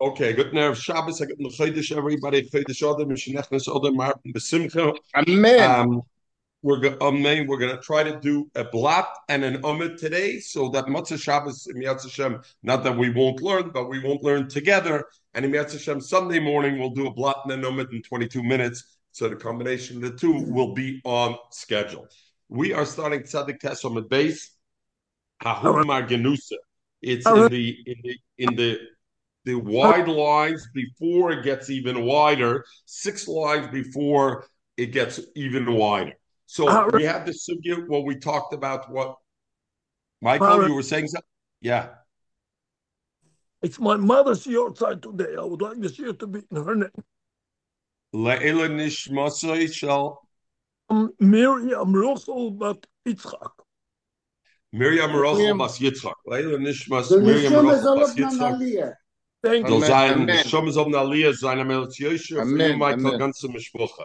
Okay, good nerve Shabbos. I got the Chodesh, everybody. Chodesh Adam, Mishnechnes Adam, Martin Besimcha. Amen. Um, we're go- Amen. We're going to try to do a blot and an umid today, so that Matzah Shabbos Yad Hashem. Not that we won't learn, but we won't learn together. And in Yad Hashem Sunday morning, we'll do a blot and an umid in 22 minutes. So the combination of the two will be on schedule. We are starting Tzadik Tes Omid base. Hahum Margenusa. It's in the in the in the the wide lines before it gets even wider, six lines before it gets even wider. So we have the subject what we talked about. What Michael, you were saying something? Yeah. It's my mother's yahrzeit today. I would like this year to be in her name. Le'ela nishmasai shall Um, Miriam Russell but Yitzchak. Miriam Rochel Miriam- Bas Yitzchak. Le'ela nishmas Miriam Neshama Bas auf Yitzchak. Aliyah. Thank Soll you. Amen, sein, amen. Neshama soll na Aliyah sein, am Eretz Yosher, für Amen, Michael, amen. ganze Mishpocha.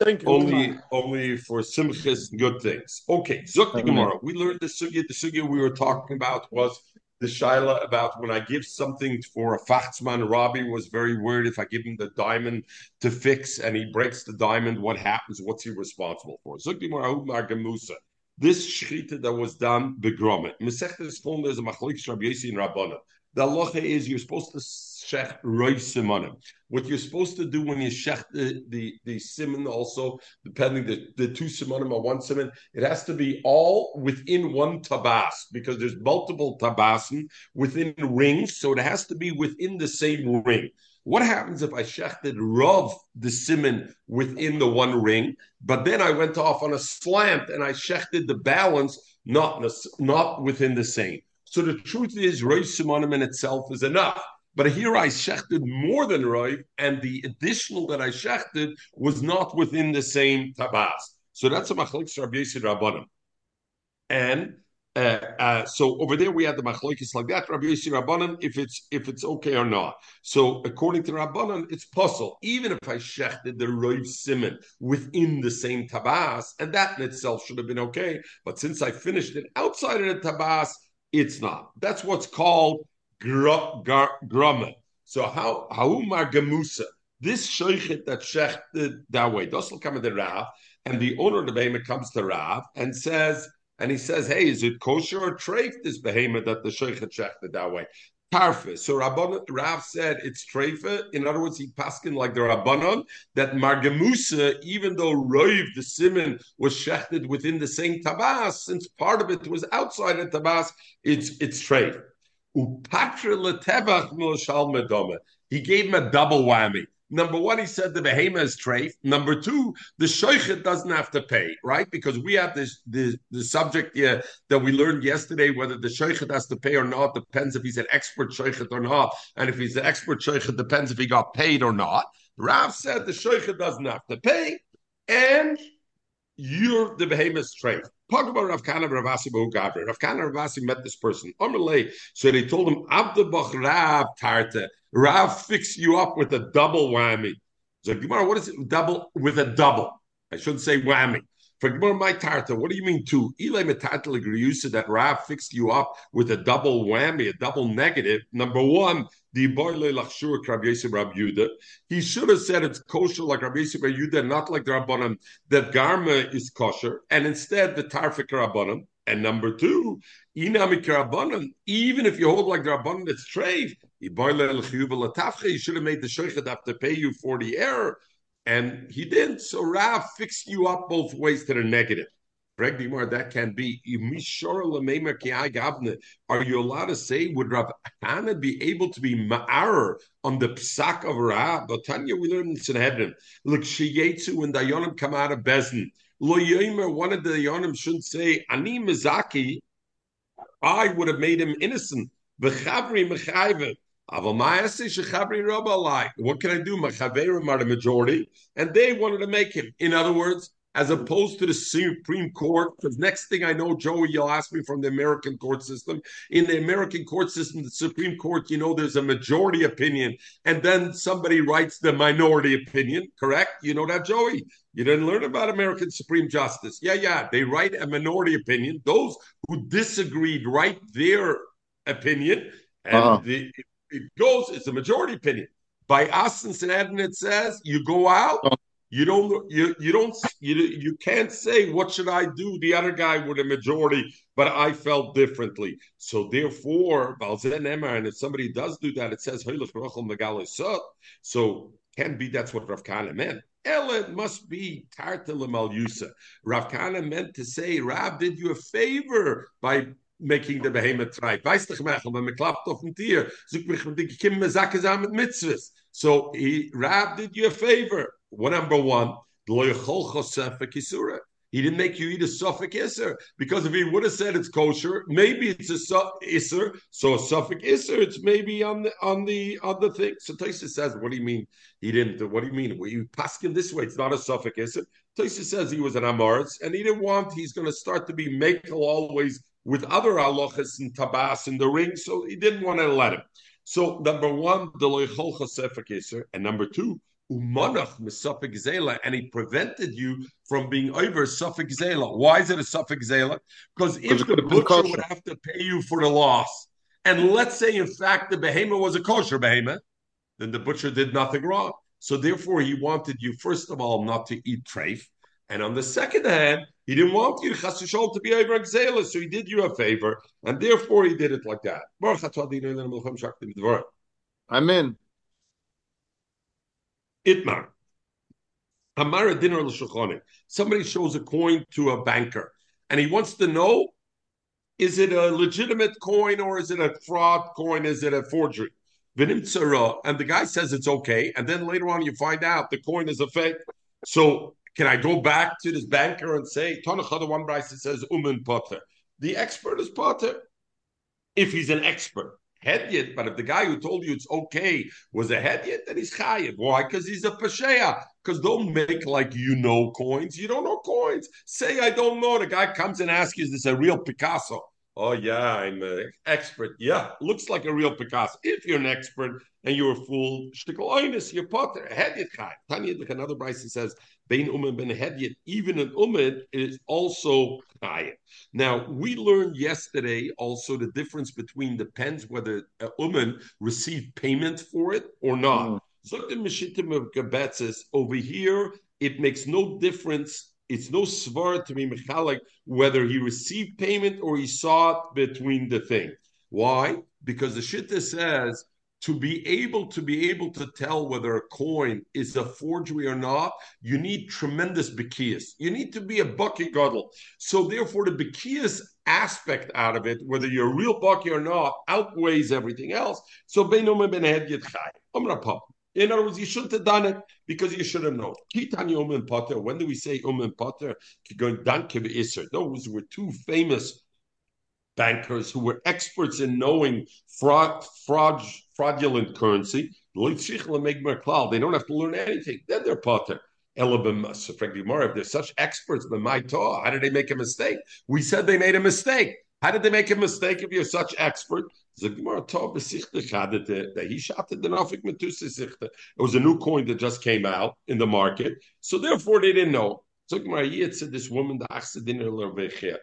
Thank you. Only, only for simchas and good things. Okay, Zuk Amen. Gemara. We learned the sugya. The sugya we were talking about was the shaila about when I give something for a fachtsman. Rabbi was very worried if I give him the diamond to fix and he breaks the diamond, what happens? What's he responsible for? Zuk Gemara Hu Gemusa. This shchita that was done begromet. Mesechtes phone there's a machlik Rabbi Yossi and Rabbana. The halacha is you're supposed to shech roiv simonim. What you're supposed to do when you shech the the, the simon also, depending the, the two simonim or one simon, it has to be all within one tabas because there's multiple tabasim within rings, so it has to be within the same ring. What happens if I shechted Rav the simon within the one ring, but then I went off on a slant and I shechted the balance not not within the same? So the truth is, Roy Simonim in itself is enough. But here I shechted more than Roy, and the additional that I shechted was not within the same tabas. So that's a machlik Rabbi Yossi Rabbanim. And uh, uh, so over there we had the machlokes like that, Rabbi Yossi Rabbanim, if it's if it's okay or not. So according to Rabbanim, it's possible, even if I shechted the Roiv Simon within the same tabas, and that in itself should have been okay. But since I finished it outside of the tabas, it's not. That's what's called grama. So how haumar gemusa. This sheichet that shechted that way, will come to the Rav, and the owner of the behemoth comes to Rav and says, and he says, "Hey, is it kosher or treif this behemoth that the sheichet shechted that way?" Tarfa. So Rabban, Rav said it's treifa. In other words, he paskin like the Rabbanon that Margemusa, even though Roiv the Simon was shechted within the same tabas, since part of it was outside the tabas, it's it's treif. Upatra letevach milshal medoma. He gave him a double whammy. Number one, he said the behemoth is treif. Number two, the shoichet doesn't have to pay, right? Because we have this the, the subject here that we learned yesterday, whether the shoichet has to pay or not, depends if he's an expert shoichet or not. And if he's an expert shoichet, depends if he got paid or not. Rav said the shoichet doesn't have to pay, and you're the behemoth's. Talk about Rav Kahana Ravasi Gavri. Rav Kahana Ravasi met this person. Amalei. So they told him, Abdabach Rav Tarte. Rav fix you up with a double whammy. So Gemara, what is it? Double with a double. I shouldn't say whammy. For Gemara, my tarta, what do you mean two? Metatel said that Rav fixed you up with a double whammy, a double negative. Number one, He should have said it's kosher like Rabbi Yosef Rabbi Yuda, not like the Rabbanim, that Garma is kosher, and instead the Tarfik Rabbanim. And number two, Inami Rabbanim, even if you hold like the Rabbanim, it's treif. He should have made the Sheikh have to pay you for the error. And he didn't. So Rav fixed you up both ways to the negative. That can be. Are you allowed to say, would Rav Hana be able to be ma'arer on the psak of Rav? But Tanya, we learned in Sanhedrin. Look, Shiyetsu, when Dayanim come out of Bezin, Lo Yomer, one of the Dayanim shouldn't say, Ani Mizaki, I would have made him innocent. V'chavri mechayve. What can I do? The majority, and they wanted to make him. In other words, as opposed to the Supreme Court, because next thing I know, Joey, you'll ask me from the American court system. In the American court system, the Supreme Court, you know, there's a majority opinion, and then somebody writes the minority opinion, correct? You know that, Joey? You didn't learn about American Supreme Justice. Yeah, yeah. They write a minority opinion. Those who disagreed write their opinion. And Uh-huh. the, it goes, it's a majority opinion. By us and Sanhedrin, it says you go out, you don't you you don't you you can't say what should I do? The other guy with a majority, but I felt differently. So therefore, and if somebody does do that, it says so can be that's what Rav Kahana meant. Ella must be tartel al yusa. Rav Kahana meant to say, Rav did you a favor by making the behemoth tribe. Weißt Mechel, wenn man klappt. So he, Rav did you a favor. What number one? He didn't make you eat a suffix isser because if he would have said it's kosher, maybe it's a su- isser. So a suffix isser, it's maybe on the on the on the thing. So Taisa says, what do you mean he didn't? What do you mean? Well, you pass him this way. It's not a suffix isser. Taisa says he was an amaretz and he didn't want. He's going to start to be makel always with other halachas and tabas in the ring, so he didn't want to let him. So number one, the loicholcha suffix isser, and number two umanach misafik zela, and he prevented you from being over suffix zela. Why is it a suffix zela? Because if the butcher would have to pay you for the loss, and let's say in fact the behemoth was a kosher behemoth, then the butcher did nothing wrong. So therefore, he wanted you first of all not to eat treif, and on the second hand, he didn't want you to be over exela, so he did you a favor, and therefore he did it like that. Amen. Itmar. Amara dinner Somebody shows a coin to a banker and he wants to know is it a legitimate coin or is it a fraud coin? Is it a forgery? And the guy says it's okay. And then later on, you find out the coin is a fake. So can I go back to this banker and say, Tanachada one price says Uman Potter? The expert is Potter. If he's an expert hedyet, but if the guy who told you it's okay was a hedyet, then he's chayiv. Why? Because he's a pasheya. Because don't make like you know coins. You don't know coins. Say I don't know. The guy comes and asks you, is this a real Picasso? Oh yeah, I'm an expert. Yeah, looks like a real Picasso. If you're an expert and you're a fool, shtikaloinus, you're potter. Hedyet chai. Tanya, like another Bryce says, bein umid ben hedyet. Even an umid is also chai. Now we learned yesterday also the difference between depends whether a woman received payment for it or not. Mm. Over here, it makes no difference it's no svar to be mechalik whether he received payment or he saw it between the thing. Why? Because the Shitta says to be able to be able to tell whether a coin is a forgery or not, you need tremendous bekias. You need to be a bucky guddle. So therefore, the bekias aspect out of it, whether you're a real bucky or not, outweighs everything else. So Beinum ben I'm gonna pop. In other words, you shouldn't have done it because you should have known. Kitani Umen Potter. When do we say Umen Potter? Those were two famous bankers who were experts in knowing fraud, fraud fraudulent currency. They don't have to learn anything. Then they're Potter. If they're such experts, but how did they make a mistake? We said they made a mistake. How did they make a mistake if you're such expert? It was a new coin that just came out in the market, so therefore they didn't know. Said this woman,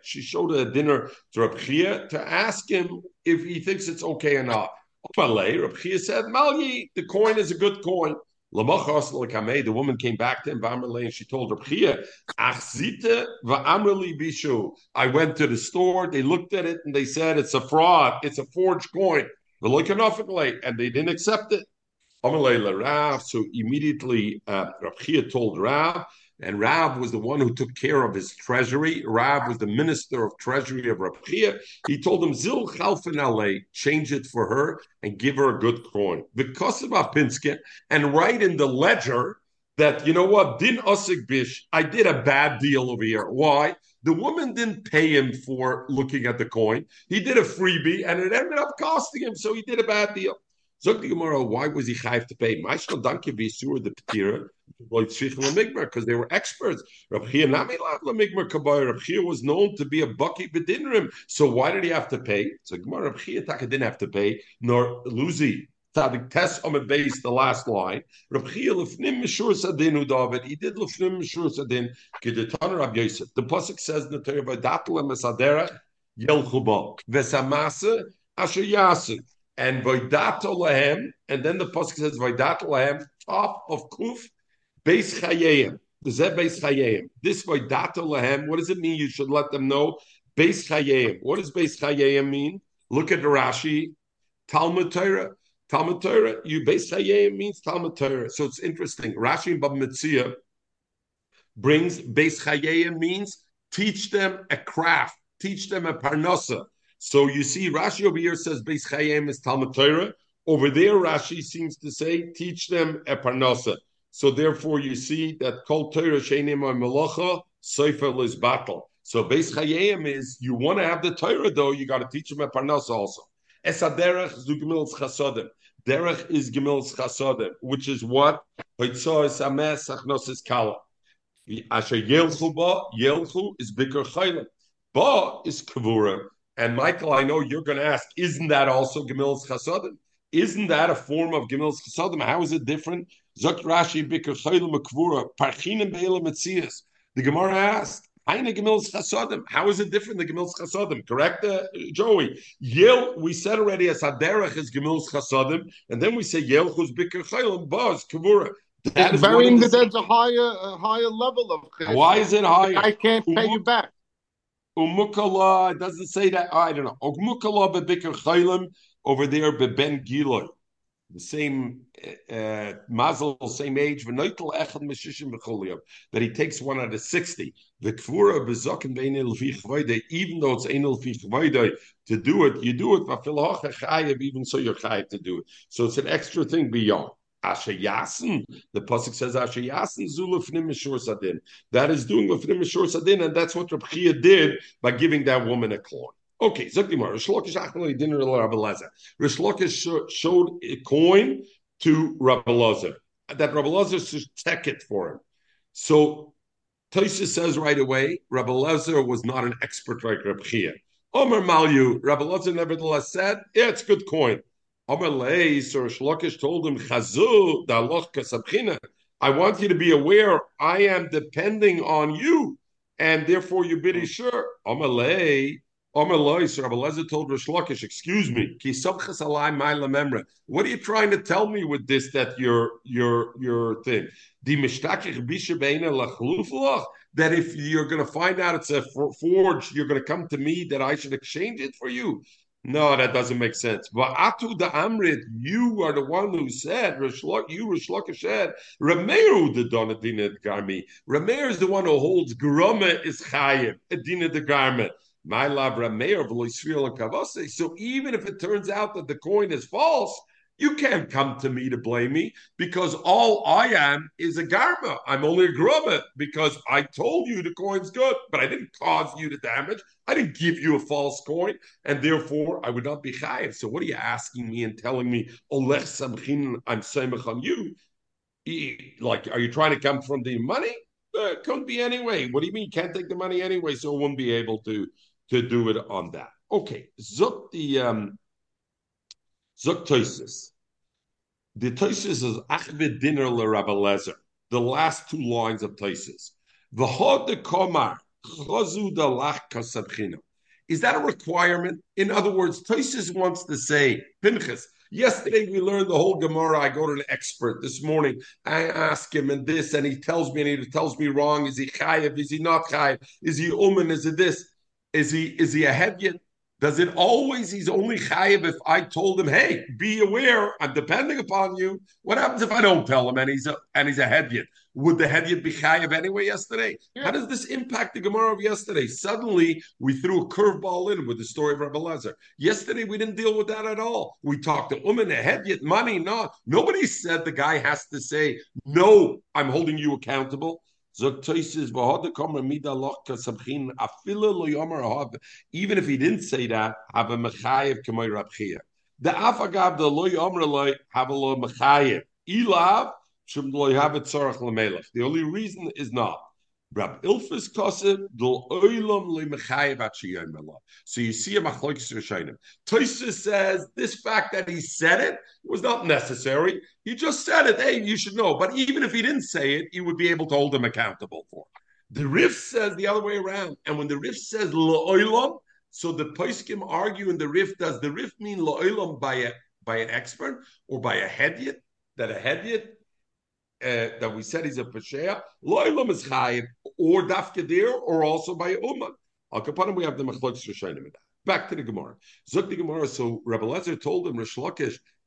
she showed a dinner to Rabchia to ask him if he thinks it's okay or not. Rabchia said, Malyi, the coin is a good coin. The woman came back to him and she told her, I went to the store, they looked at it and they said it's a fraud, it's a forged coin. And they didn't accept it. So immediately uh, told Rav, and Rab was the one who took care of his treasury. Rab was the minister of treasury of Rab He told him, Zil Chalfin change it for her and give her a good coin. Because of Apinske, and write in the ledger that, you know what, din osik bish, I did a bad deal over here. Why? The woman didn't pay him for looking at the coin. He did a freebie and it ended up costing him, so he did a bad deal. Zog the Gemara, why was he chayiv to pay? Maishkal danke b'isur the petira because they were experts. Rav Chia was known to be a bucky bedinrim. So why did he have to pay? So Gemara Rav Chia didn't have to pay, nor Luzi. Tadik Tes Omed base the last line. Rav Chia lefnim mishur sadinu David. He did lefnim mishur sadin. Kedetan Rav Yosef. The pasuk says in the Torah, "V'datel emesadera yelchuba v'samasa asher yasif." and Vaidato Lahem, and then the Pasuk says Vaidato Lahem, top of Kuf, Beis Chayim. This Vaidato Lahem, what does it mean? You should let them know. Beis Chayim. What does Beis Chayim mean? Look at the Rashi, Talmud Torah. Talmud Torah, you Beis Chayim means Talmud Torah. So it's interesting. Rashi and Bava Metzia brings Beis Chayim means teach them a craft, teach them a parnasa. So you see, Rashi over here says Beis Chayim is Talmud Torah. Over there, Rashi seems to say teach them a parnasa. So therefore, you see that Kol Torah Sheinim Melacha Sefer is battle. So base Chayim is you want to have the Torah though, you got to teach them a parnasa also. Esaderech zugmils chasodim. Derech is gemils chasodim, which is what Hoitzo is ames achnosis kala. Asher yelchu ba yelchu is bikar chaylim. Ba is kavura. And Michael, I know you're going to ask, isn't that also gemils chasodim? Isn't that a form of gemils chasodim? How is it different? Zok Rashi bikar chaylim kavura parchinim be'elam etzias. The Gemara asked, Aina Gemil's Chasodim. How is it different than Gemil's Chasodim? Correct, uh, Joey? Yel, we said already as Haderach is Gemil's Chasodim, and then we say Yel Chuz Bikr Chaylim Baz Kavura. That is varying that there's a higher, a higher level of. Chesed. Why is it higher? I can't pay you back. Umukala, it doesn't say that. I don't know. Umukala bebikr chaylim over there beben giloy the same uh, mazel, same age, that he takes one out of 60. The kvura bezokin even though it's enel fi to do it, you do it, even so you're chayiv to do it. So it's an extra thing beyond. Ashayasin, the pasuk says Ashayasin zulufnim mishur sadin. That is doing lufnim mishur sadin, and that's what Rabchia did by giving that woman a clone. Okay, Zaktimar, Rish Lakish Achmali dinner Rabbi Lezer. Rish showed a coin to Rabbi Lezer. That Rabbi Lezer should check it for him. So Taisha says right away, Rabbi Lezer was not an expert like Rabbi Chia. Omer Malyu, Rabbi Lezer nevertheless said, yeah, it's good coin. Omer Lei, so Rish Lakish told him, Chazu, da kasabchina. I want you to be aware, I am depending on you, and therefore you be sure. Omer Omer Lois, Rabbi Lezer told Rish Lakish, excuse me, what are you trying to tell me with this that your your your thing? That if you're going to find out it's a forge, you're going to come to me that I should exchange it for you. No, that doesn't make sense. But Atu da Amrit, you are the one who said, you Rish Lakish said, Rameir the Donadina Garmi. Rameir is the one who holds Groma is Chayim, Adina the garment. My mayor and So even if it turns out that the coin is false, you can't come to me to blame me because all I am is a garma. I'm only a grubba because I told you the coin's good, but I didn't cause you the damage. I didn't give you a false coin, and therefore I would not be chayiv. So what are you asking me and telling me, Olech samchin, I'm samech on you? Like, are you trying to come from the money? Uh, couldn't be anyway. What do you mean you can't take the money anyway? So it won't be able to to do it on that. Okay, Zuk the um, Zuk Toisis. The Toisis is Achvid Dinner le Rabbi Lezer. The last two lines of Toisis. V'hod Komar Chazu de Lach Kasabchino. Is that a requirement? In other words, Toisis wants to say Pinchas. Yesterday we learned the whole Gemara. I go to an expert this morning. I ask him and this, and he tells me, and he tells me wrong. Is he chayiv? Is he not chayiv? Is he uman? Is it this? Is he is he a headget? Does it always he's only chayiv if I told him, hey, be aware, I'm depending upon you. What happens if I don't tell him and he's a and he's a hedyot? Would the hedyot be chayiv anyway yesterday? Yeah. How does this impact the Gemara of yesterday? Suddenly we threw a curveball in with the story of Rabbi Lezer. Yesterday we didn't deal with that at all. We talked to women, a hedyot, money, no. Nobody said the guy has to say, no, I'm holding you accountable. Even if he didn't say that, have a mechayev k'moy rabchia. The afagav the loy omer loy have a lo mechayev. Ilav shum loy have it tzarach lemelech. The only reason is not. Rab Ilfus Kosef Dol Oilam So you see a machlokes Rishonim. Toysa says this fact that he said it was not necessary. He just said it. Hey, you should know. But even if he didn't say it, he would be able to hold him accountable for it. The Rif says the other way around. And when the Rif says Lo'olam, so the Poiskim argue in the Rif, does the Rif mean Lo'olam by a by an expert or by a hedyot that a hedyot uh, that we said he's a peshea, loylam is chayiv, or dafkedir, or also by ummah. Al kapanim we have the machlokes rishonim. Back to the Gemara. Zuk the Gemara. So Rabbi Lezer told him, Rish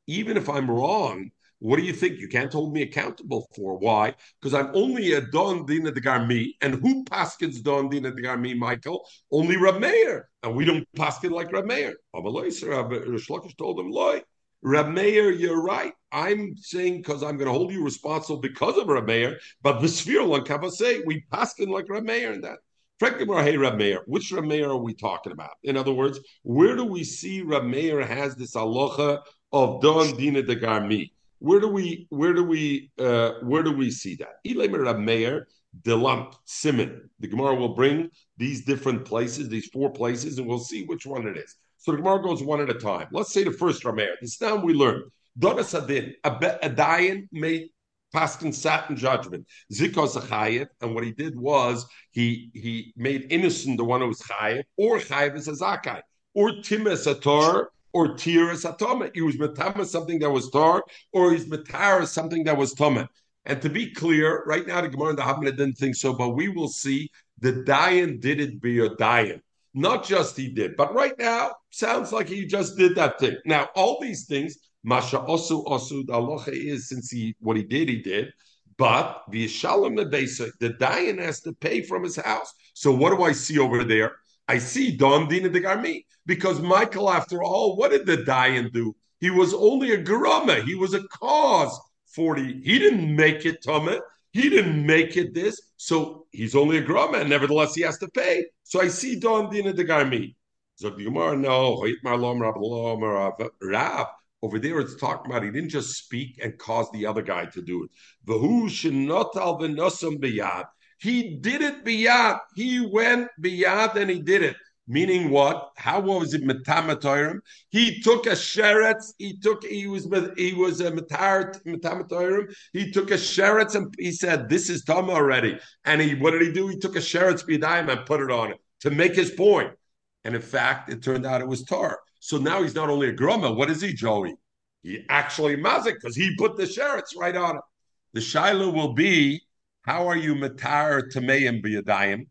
even if I'm wrong, what do you think? You can't hold me accountable for. Why? Because I'm only a Don Dina de Garmi. And who paskins Don Dina de Garmi, Michael? Only Rab Meir. And we don't paskin like Rab Meir. Shlokish told him, Loy, Rab Meir, you're right. I'm saying because I'm going to hold you responsible because of Rab Meir. But the sphere on say we paskin like Rab Meir in that. Hey, Rab Meir, which Rab Meir are we talking about? In other words, where do we see Rab Meir has this aloha of Don Dina de Garmi? Where do we where do we uh, where do we see that? Rab Meir Delamp Simon. The Gemara will bring these different places, these four places, and we'll see which one it is. So the Gemara goes one at a time. Let's say the first Rameir. This time we learn. Dona Sadin, a, Dayan made Paskin sat in judgment. Zikos chayiv, and what he did was he he made innocent the one who was chayiv, or chayiv is a zakai, or timis a tor, or tir is a tome. He was metama something that was tar, or he's metar something that was tome. And to be clear, right now the Gemara and the Havmina didn't think so, but we will see the Dayan did it be a Dayan. Not just he did, but right now sounds like he just did that thing. Now all these things, Masha Osu Osu, the is since he what he did, he did. But the Shalom the Dayan has to pay from his house. So what do I see over there? I see Don Dina de Garmi. Because Michael, after all, what did the Dayan do? He was only a garama. He was a cause 40. He didn't make it Tumah. He didn't make it this. So he's only a grama, and nevertheless he has to pay. So I see Don Dina de Garmi. So the Gemara, no, Rab. Over there, it's talking about he didn't just speak and cause the other guy to do it. He did it biyad. He went biyad and he did it. Meaning what? How was it metamatoirim? He took a sheretz. He took. He was. He was a metamatoirim. He took a sheretz and he said, "This is tama already." And he, what did he do? He took a sheretz b'daim and put it on it to make his point. And in fact, it turned out it was tar. So now he's not only a groma. What is he, Joey? He actually mazik because he put the sheretz right on it. The shaila will be, how are you matar tameim b'yadayim?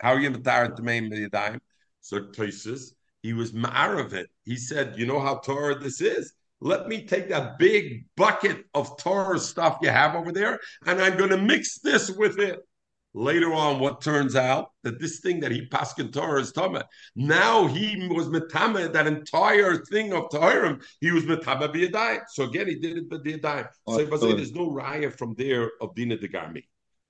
How are you matar tmeim b'yadayim? So Toisus, he was ma'ar of it. He said, "You know how Torah this is." Let me take that big bucket of Torah stuff you have over there, and I'm going to mix this with it. Later on, what turns out that this thing that he paskin Torah is Tama. Now he was metama that entire thing of Torah. He was metama b'yadayim. So again, he did it b'yadayim. So, so there's no raya from there of Dina de Garmi.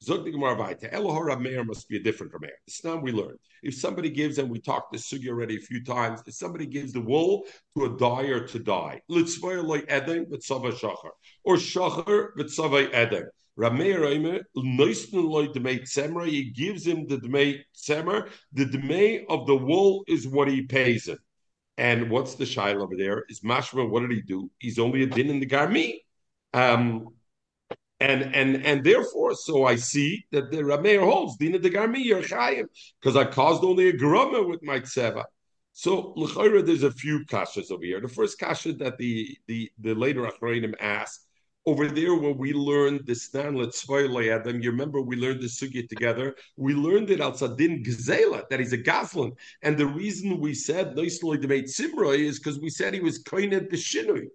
Zog the Gemara must be a different Rameir. It's now we learn. If somebody gives, and we talked this sugi already a few times, if somebody gives the wool to a dyer to dye, Litzvaya like Edem v'tzava shachar, or shachar v'tzava Edem. Rameir Reimer, Neuston loy demei tzemer, he gives him the demei tzemer. The demei of the wool is what he pays him. And what's the shail over there? Is mashma, what did he do? He's only a din in the garmi. Um, and and and therefore, so I see that the Rameir holds Dina de Garmi Yerchayim because I caused only a grama with my tseva. So l'chayra, there's a few kashas over here. The first kasha that the the the later achronim asked over there where we learned the stan letzvay You remember we learned the sugya together. We learned it al sadin gzela that he's a gazlan, and the reason we said noisly debate simroi is because we said he was koinet b'shinui.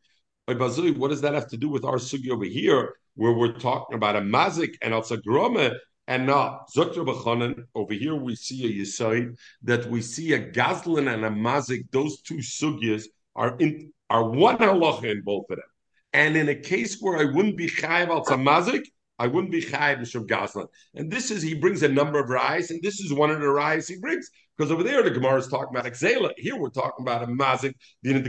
What does that have to do with our sugi over here? where we're talking about a mazik and also grome and not Zokter B'chanan. Over here we see a yisoid that we see a gazlan and a mazik. Those two sugyas are in are one halacha in both of them. And in a case where I wouldn't be chayiv al mazik, I wouldn't be chayiv mishum gazlan. And this is he brings a number of rise, and this is one of the rise he brings. Because over there the Gemara is talking about exela. Here we're talking about a mazik. You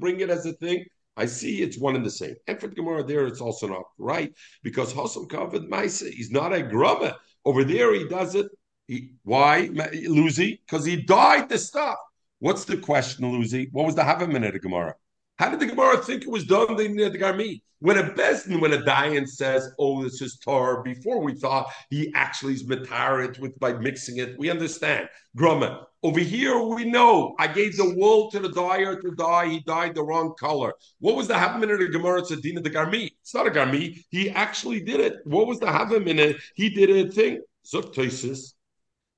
bring it as a thing I see it's one and the same. And for the Gemara there, it's also not right because Hossam covered Maisa. He's not a grubber. Over there, he does it. He, why, Luzi? Because he died the stuff. What's the question, Luzi? What was the half a minute of Gemara? How did the Gemara think it was done They didn't the Garmi? When a Besdin, when a Dayan says, oh, this is Torah, before we thought he actually is Matarit with by mixing it, we understand. Grumman. Over here, we know I gave the wool to the dyer to dye. He dyed the wrong color. What was the happening in the Gemara? It's a din of the garmi. It's not a garmi. He actually did it. What was the happen in it? He did a thing.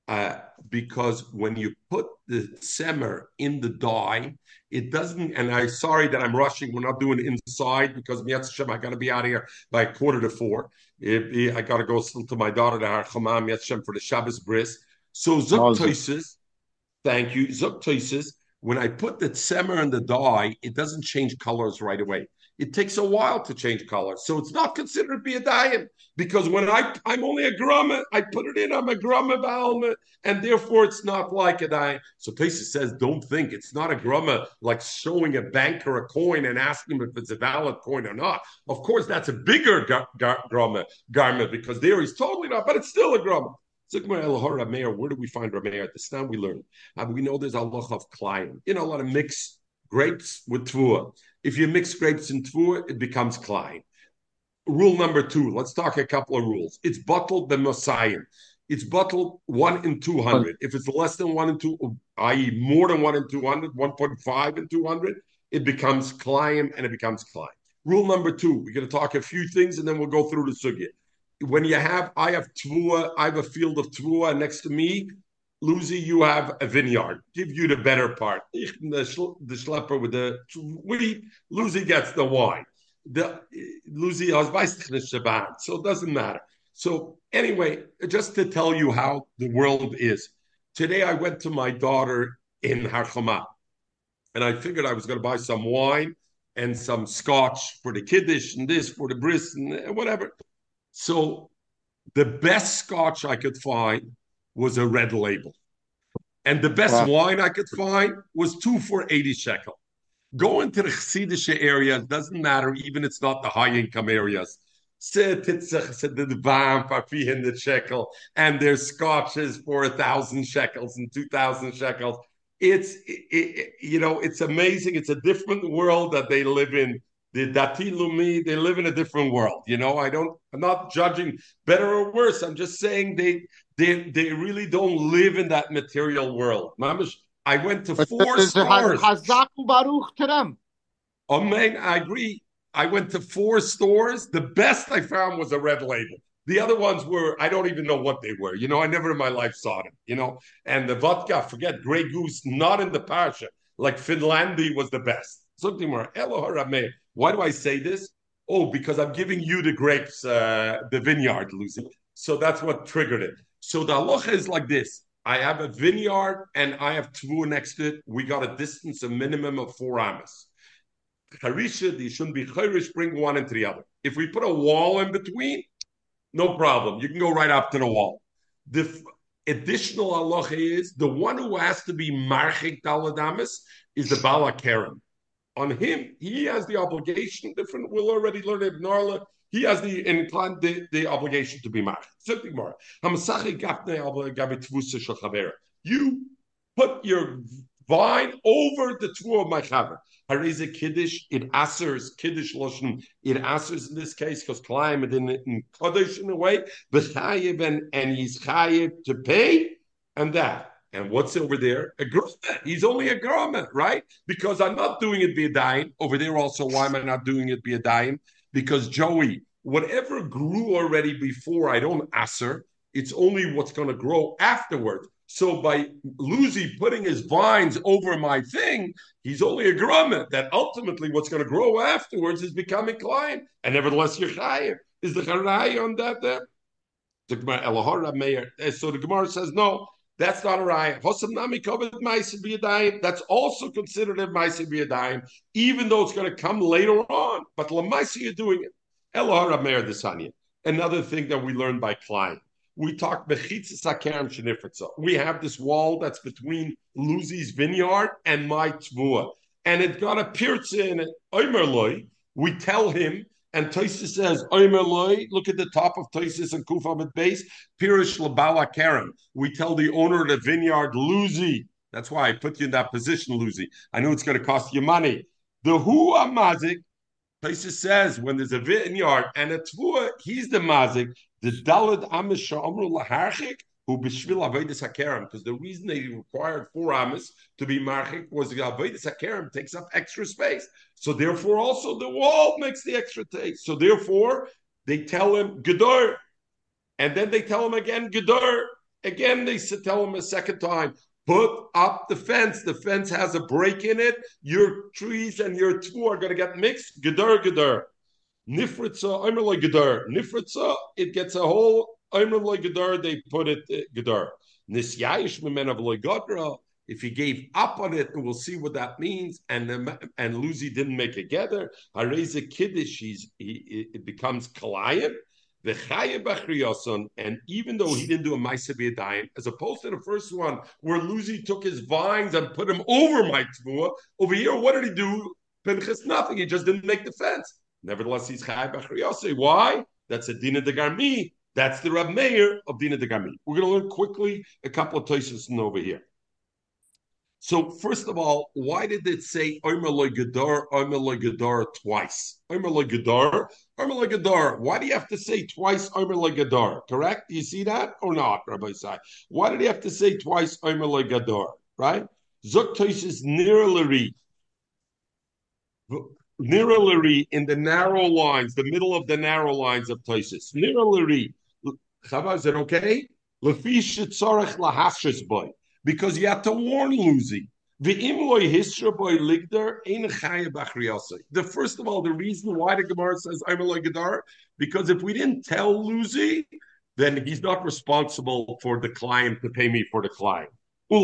Uh, because when you put the semer in the dye, it doesn't. And I'm sorry that I'm rushing. We're not doing inside because Hashem, I got to be out of here by quarter to four. I got to go still to my daughter to Har Chamam Hashem for the Shabbos bris. So Zuktoisis Thank you. Zuktoisis, when I put the tsemer in the dye, it doesn't change colors right away. It takes a while to change color. So it's not considered to be a dye because when I, I'm only a grumma, I put it in, I'm a grumma valma, and therefore it's not like a dye. So Tosis says, don't think it's not a grumma like showing a banker a coin and asking him if it's a valid coin or not. Of course, that's a bigger gar- gar- grumma garment because there he's totally not, but it's still a grumma. Where do we find Rameir? At this time we learn. Uh, we know there's a lot of klein. You know, a lot of mixed grapes with tvua. If you mix grapes and tvua, it becomes klein. Rule number two. Let's talk a couple of rules. It's bottled the messiah. It's bottled one in two hundred. If it's less than one in two, i.e., more than one in 200, 1.5 in two hundred, it becomes klein and it becomes klein. Rule number two. We're going to talk a few things and then we'll go through the sugya when you have, I have tvua, I have a field of tvua next to me. Lucy, you have a vineyard. Give you the better part. The, the schlepper with the wheat. Lucy gets the wine. The Lucy has so it doesn't matter. So anyway, just to tell you how the world is. Today I went to my daughter in Har Choma, and I figured I was going to buy some wine and some scotch for the kiddush and this for the bris and whatever. So the best scotch I could find was a red label. And the best wow. wine I could find was two for 80 shekel. Going to the Chassidish area doesn't matter, even it's not the high income areas. And there's scotches for a thousand shekels and two thousand shekels. It's it, you know, it's amazing. It's a different world that they live in the Dati Lumi, they live in a different world. You know, I don't, I'm not judging better or worse. I'm just saying they, they, they really don't live in that material world. I went to four stores. Hazaku Baruch to them. Oh man, I agree. I went to four stores. The best I found was a red label. The other ones were, I don't even know what they were. You know, I never in my life saw them, you know. And the vodka, forget Grey Goose, not in the Parsha. Like Finlandi was the best. Something more. Why do I say this? Oh, because I'm giving you the grapes, uh, the vineyard, Lucy. So that's what triggered it. So the halacha is like this. I have a vineyard and I have tvu next to it. We got a distance, a minimum of four amas. Harisha, you shouldn't be chayrish, bring one into the other. If we put a wall in between, no problem. You can go right up to the wall. The f- additional halacha is the one who has to be marchik daladamas is the balakerem on him, he has the obligation. Different, we'll already learn Ibn Arla. He has the inclined the, the obligation to be married. Something more. You put your vine over the two of my chaver. Hareza kiddush, it asers kiddush loshen. It asers in this case because climate in in kodesh in a way. But and and he's chayiv to pay, and that and what's over there? A groma. He's only a groma, right? Because I'm not doing it be a. Over there also, why am I not doing it be a? Because Joey, whatever grew already before, I don't answer. It's only what's going to grow afterwards. So by Lucy putting his vines over my thing, he's only a grummet. That ultimately what's going to grow afterwards is becoming client. And nevertheless, you're chayiv. Is the charay on that there? Eh, so the Gemara says, no, that's not a raya. That's also considered a ma'aseh biyadayim, even though it's going to come later on. But lamaisa, you're doing it. Elohar Amer Desanya. Another thing that we learned by Klein. We talk bechitzas hakerem shenifritza. We have this wall that's between Luzi's vineyard and my tvua, and it got a pierce in it. Oimerloi. We tell him and Taisa says, I'm aloe, look at the top of Taisis and Kufamid base, Pirish Labala Karen. We tell the owner of the vineyard, Luzi. That's why I put you in that position, Luzi. I know it's going to cost you money. The Hu Mazik, Taisa says, when there's a vineyard and a Tvua, he's the Mazik. The Dalad Amisha Amru Laharchik, who avodas hakerem, because the reason they required four amas to be marchik was the avodas hakerem takes up extra space. So therefore, also the wall makes the extra space. So therefore, they tell him gedor, and then they tell him again gedor. Again, they tell him a second time, put up the fence. The fence has a break in it. Your trees and your two are going to get mixed. Gedor, gedor. Nifritza, I'm like gedor. Nifritza, it gets a whole They put it uh, loigodra. If he gave up on it, and we'll see what that means. And and Lucy didn't make it together. Hareza kiddush, he's he, it becomes kalayim. And even though he didn't do a Maisa as opposed to the first one where Lucy took his vines and put them over my tvua, over here, what did he do? Pinchas, nothing. He just didn't make the fence. Nevertheless, he's Chay Bachriyasa. Why? That's a Dina de Garmi. That's the Rab Meir of Dina de Garmi. We're going to learn quickly a couple of places over here. So first of all, why did it say Omer Gadar, Omer Gadar twice? Omer Gadar, Omer Gadar. Why do you have to say twice Omer Gadar? Correct? Do you see that or not, Rabbi Sai? Why did he have to say twice Omer Gadar? Right? Zuktois is nearly nearly in the narrow lines, the middle of the narrow lines of Toisis. Nearly. Is it okay? Because you have to warn Luzi. The first of all, the reason why the Gemara says I'm a Gadar, because if we didn't tell Luzi, then he's not responsible for the client to pay me for the client. He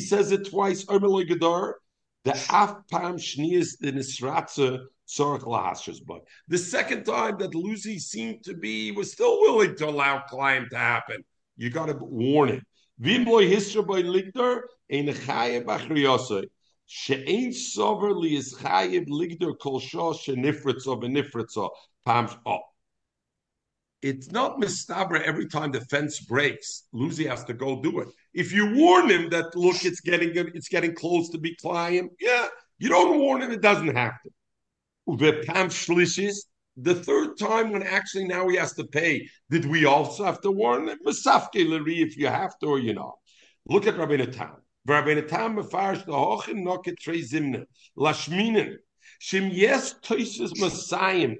says it twice. The half palm shnias in the second time that Lucy seemed to be was still willing to allow climb to happen. You got to warn him. Vimboy hisra by ligdar ein chayev achriyosay. She'ein sover li is chayev ligdar kol shah shenifritza v'nifritza up. It's not mistabra every time the fence breaks. Lucy has to go do it. If you warn him that look, it's getting it's getting close to be climbing, yeah, you don't warn him, it doesn't have to. Pam Shlishis, the third time when actually now he has to pay, did we also have to warn him? Masafke Lari, if you have to or you know. Look at Rabbi Natan. Rabbi Natan mefarish the hochin noket trei zimne. Lashminen. Shim yes toises masayim.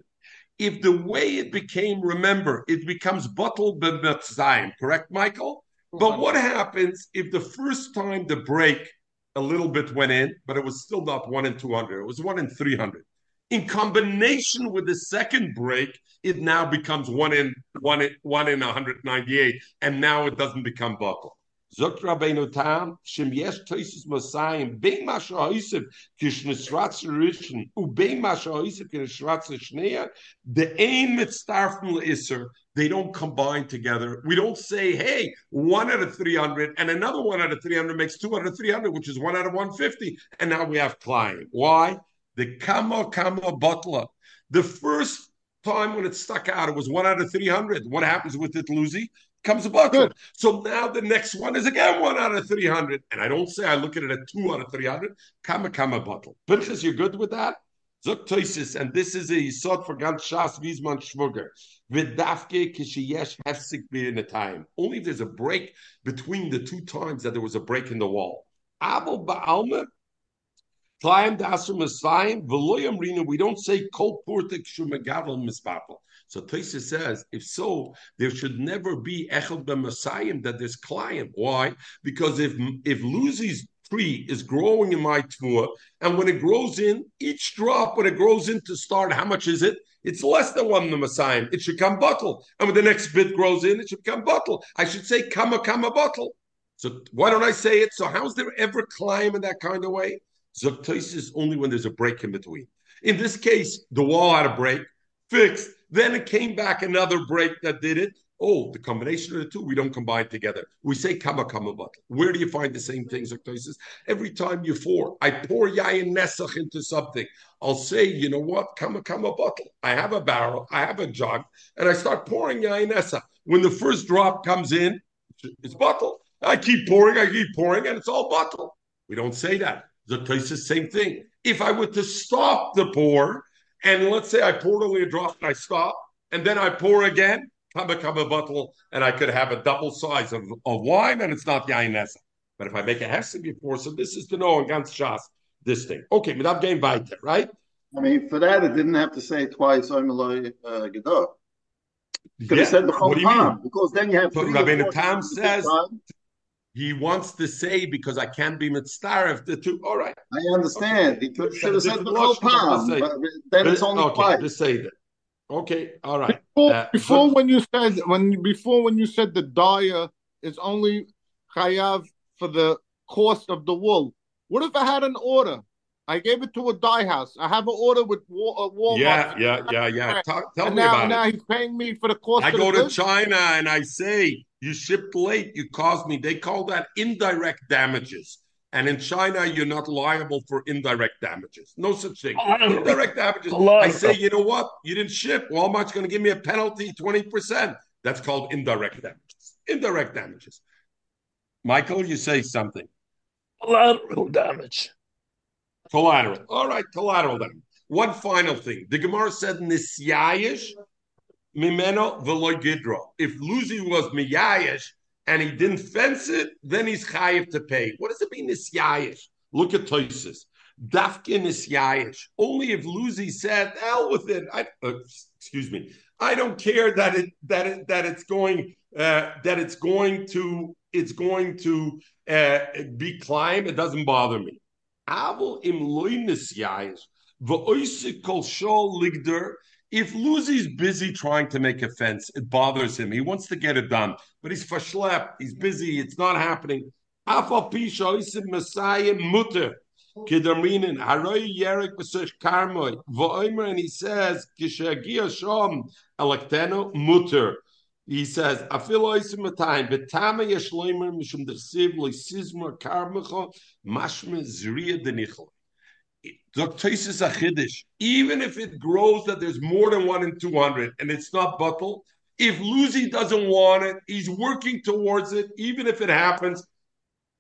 If the way it became, remember, it becomes bottled b'metzayim. Correct, Michael? But what happens if the first time the break a little bit went in, but it was still not one in 200, it was one in 300. In combination with the second break, it now becomes one in one in one in 198, and now it doesn't become buckle. Zok Rabbeinu Tam, Shem Yesh Toisus Mosayim, Bein Masha Hoisev, Kishnesratz Rishon, U Bein Masha Hoisev, Kishnesratz Shneya, the aim mitzdarfim Isser, they don't combine together. We don't say, hey, one out of 300 and another one out of 300 makes two out of 300, which is one out of 150. And now we have client. Why? The Kama Kama Butler. The first time when it stuck out, it was one out of 300. What happens with it, Lucy? Comes a butler. So now the next one is again one out of 300. And I don't say I look at it at two out of 300. Kama Kama Butler. Pinchas, you're good with that? Zuktoisis, and this is a yisod for ganz Shas Wiesman Schwurger. Vidafke kishiyesh hefsik in a time. Only if there's a break between the two times that there was a break in the wall. Abel Baalma The Asr Messiah, Veloyam Rina, we don't say Kol Purtik Shumagavel Mispapel. So Taisa says, if so, there should never be Echel Messiah that there's client. Why? Because if if Lucy's tree is growing in my tmua, and when it grows in, each drop when it grows in to start, how much is it? It's less than one Messiah. It should come bottle. And when the next bit grows in, it should come bottle. I should say kama kama bottle. So why don't I say it? So how's there ever climb in that kind of way? Zoktosis is only when there's a break in between. In this case, the wall had a break, fixed. Then it came back another break that did it. Oh, the combination of the two, we don't combine together. We say kama kama bottle. Where do you find the same thing, Zoktosis? Every time you pour, I pour yayin nesach into something. I'll say, you know what, kama kama bottle. I have a barrel, I have a jug, and I start pouring yayin nesach. When the first drop comes in, it's bottle. I keep pouring, I keep pouring, and it's all bottle. We don't say that. The taste is the same thing. If I were to stop the pour, and let's say I poured only a drop and I stop, and then I pour again, come become a bottle, and I could have a double size of, of wine, and it's not yain nesa. But if I make a hesed before, so this is to know in ganz shas this thing. Okay, without getting weiter, right? I mean, for that, it didn't have to say twice Oimeloi uh, Gedor. Could Yeah. have said the whole time because then you have. But Rabbeinu Tam says-. He wants to say because I can't be mitzvah if the two. All right. I understand. He could should have said the whole palm, but time, then it's only okay, twice. Just say that. Okay, all right. Before, Uh, before but- when you said when before when you said the dyer is only chayav for the cost of the wool. What if I had an order? I gave it to a dye house. I have an order with Wal- uh, Walmart. Yeah, yeah, yeah, yeah. Talk, tell and me now, about now it. he's paying me for the cost I of go the to goods? China and I say, you shipped late, you caused me. They call that indirect damages. And in China, you're not liable for indirect damages. No such thing. Collateral. Indirect damages. I say, you know what? You didn't ship. Walmart's going to give me a penalty, 20%. That's called indirect damages. Indirect damages. Michael, you say something. Collateral damage. Collateral. All right, collateral then. One final thing. The Gemara said nisyayish mimeno veloy gidro. If Luzi was miyayish and he didn't fence it, then he's chayiv to pay. What does it mean nisyayish? Look at Toises. Dafkin nisyayish. Only if Luzi said, hell with it. I, uh, excuse me. I don't care that it that it that it's going uh, that it's going to it's going to uh, be climb. It doesn't bother me. Aval im loinis yayis v'oisik kol shol ligder. If Luzi's busy trying to make a fence, it bothers him. He wants to get it done, but he's fashlep. He's busy. It's not happening. And he says kishagia shom. He says, "Afilo isim matayim betama yesh loimer mishum dersiv loisizma karmecha mashme zriya denichel." Dr. Tosis Achidish, even if it grows that there's more than one in 200 and it's not bottled, if Lucy doesn't want it, he's working towards it, even if it happens,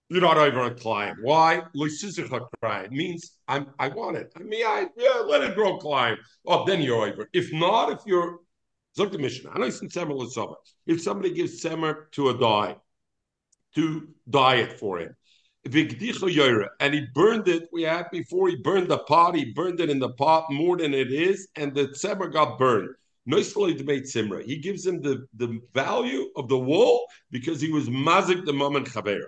you're not over a client. Why? It means I'm I want it. I mean, I yeah, let it grow climb. Oh, then you're over. If not, if you're Zog the Mishnah, I know it's in Tzemer. If somebody gives Tzemer to a dye, to dye it for him, and he burned it. We had before he burned the pot, he burned it in the pot more than it is, and the Tzemer got burned. He gives him the, the value of the wool because he was mazik the moment chaver.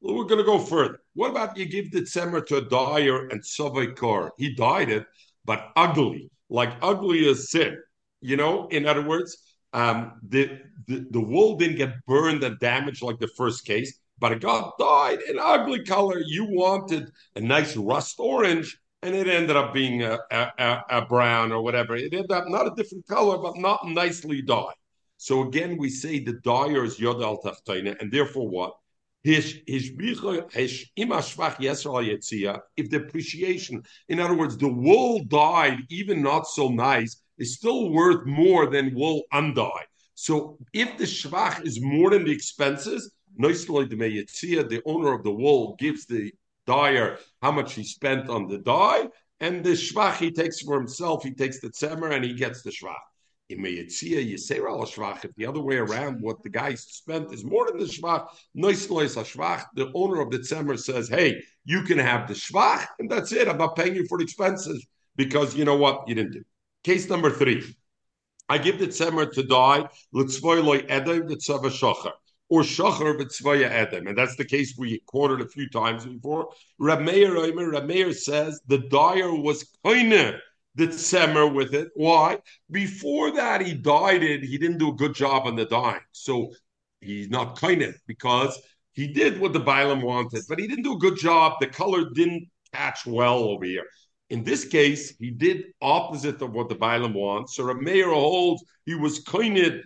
Well, we're going to go further. What about you give the Tzemer to a dyer and Sovay Kor? He dyed it, but ugly, like ugly as sin. You know, in other words, um, the, the the wool didn't get burned and damaged like the first case, but it got dyed an ugly color. You wanted a nice rust orange, and it ended up being a, a, a brown or whatever. It ended up not a different color, but not nicely dyed. So again, we say the dyer is yod al tachtoina, and therefore what? If the appreciation, in other words, the wool dyed, even not so nice, is still worth more than wool undyed. So if the shvach is more than the expenses, the owner of the wool gives the dyer how much he spent on the dye, and the shvach he takes for himself, he takes the tzemer and he gets the shvach. If the other way around, what the guy spent is more than the shvach, the owner of the tzemer says, hey, you can have the shvach, and that's it. I'm not paying you for the expenses because you know what? You didn't do. Case number three. I give the tzemer to die, l'tzvoy edem, the tzava shocher or shachar b'tzvaya edem, and that's the case we quoted a few times before. Rab Meir Meir says the dyer was koine the tzemer with it. Why? Before that, he dyed it. He didn't do a good job on the dyeing, so he's not koine because he did what the Bailam wanted, but he didn't do a good job. The color didn't catch well over here. In this case, he did opposite of what the Bailam wants. So Rameir holds he was koined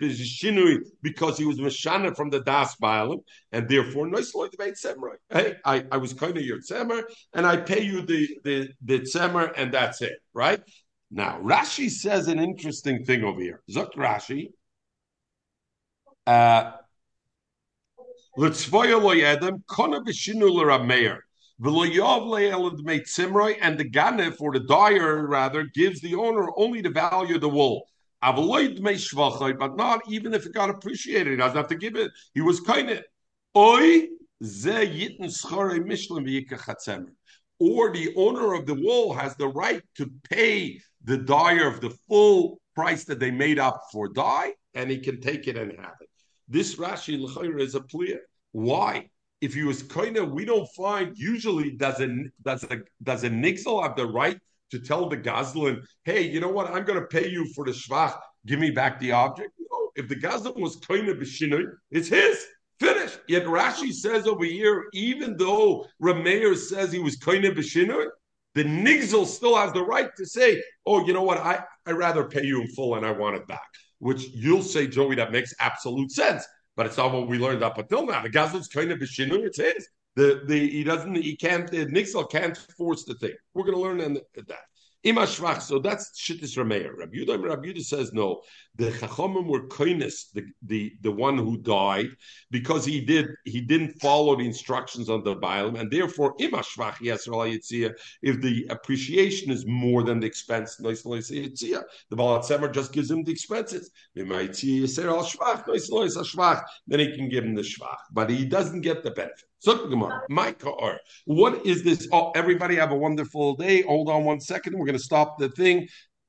because he was mashana from the Das Bailam, and therefore no debate tzemer. Hey, I, I was koined your tzemer, and I pay you the the the tzemer, and that's it, right? Now Rashi says an interesting thing over here. Zok Rashi. Uh, L'tzvoya lo yedem kona b'shinu l'Rameir and the ganef or the dyer rather gives the owner only the value of the wool. But not even if it got appreciated, he doesn't have to give it. He was kind of Oi or the owner of the wool has the right to pay the dyer of the full price that they made up for dye, and he can take it and have it. This Rashi L'chayr is a clear. Why? If he was kind of, we don't find usually does a does a does a nixel have the right to tell the Goslin, hey, you know what? I'm going to pay you for the shvach. Give me back the object. No, if the Goslin was kind of b'shinui, it's his. Finish. Yet Rashi says over here, even though Rameir says he was kind of b'shinui, the nixel still has the right to say, oh, you know what? I I rather pay you in full and I want it back. Which you'll say, Joey, that makes absolute sense. But it's not what we learned up until now. The Gazlin's kind of b'shinui. It's his. The the he doesn't he can't the Nixel can't force the thing. We're going to learn that. Imashvach. So that's Shittis Rameir. Rabbi Yudah, Rabbi Yudah says no. The Chachamim were kindness, the, the the one who died, because he did he didn't follow the instructions on the Baalim, and therefore Imashvach Yisrael Yitzia. If the appreciation is more than the expense. The Baal just gives him the expenses. Then he can give him the shvach, but he doesn't get the benefit. My car. What is this? Oh, everybody have a wonderful day. Hold on one second. We're going to stop the thing.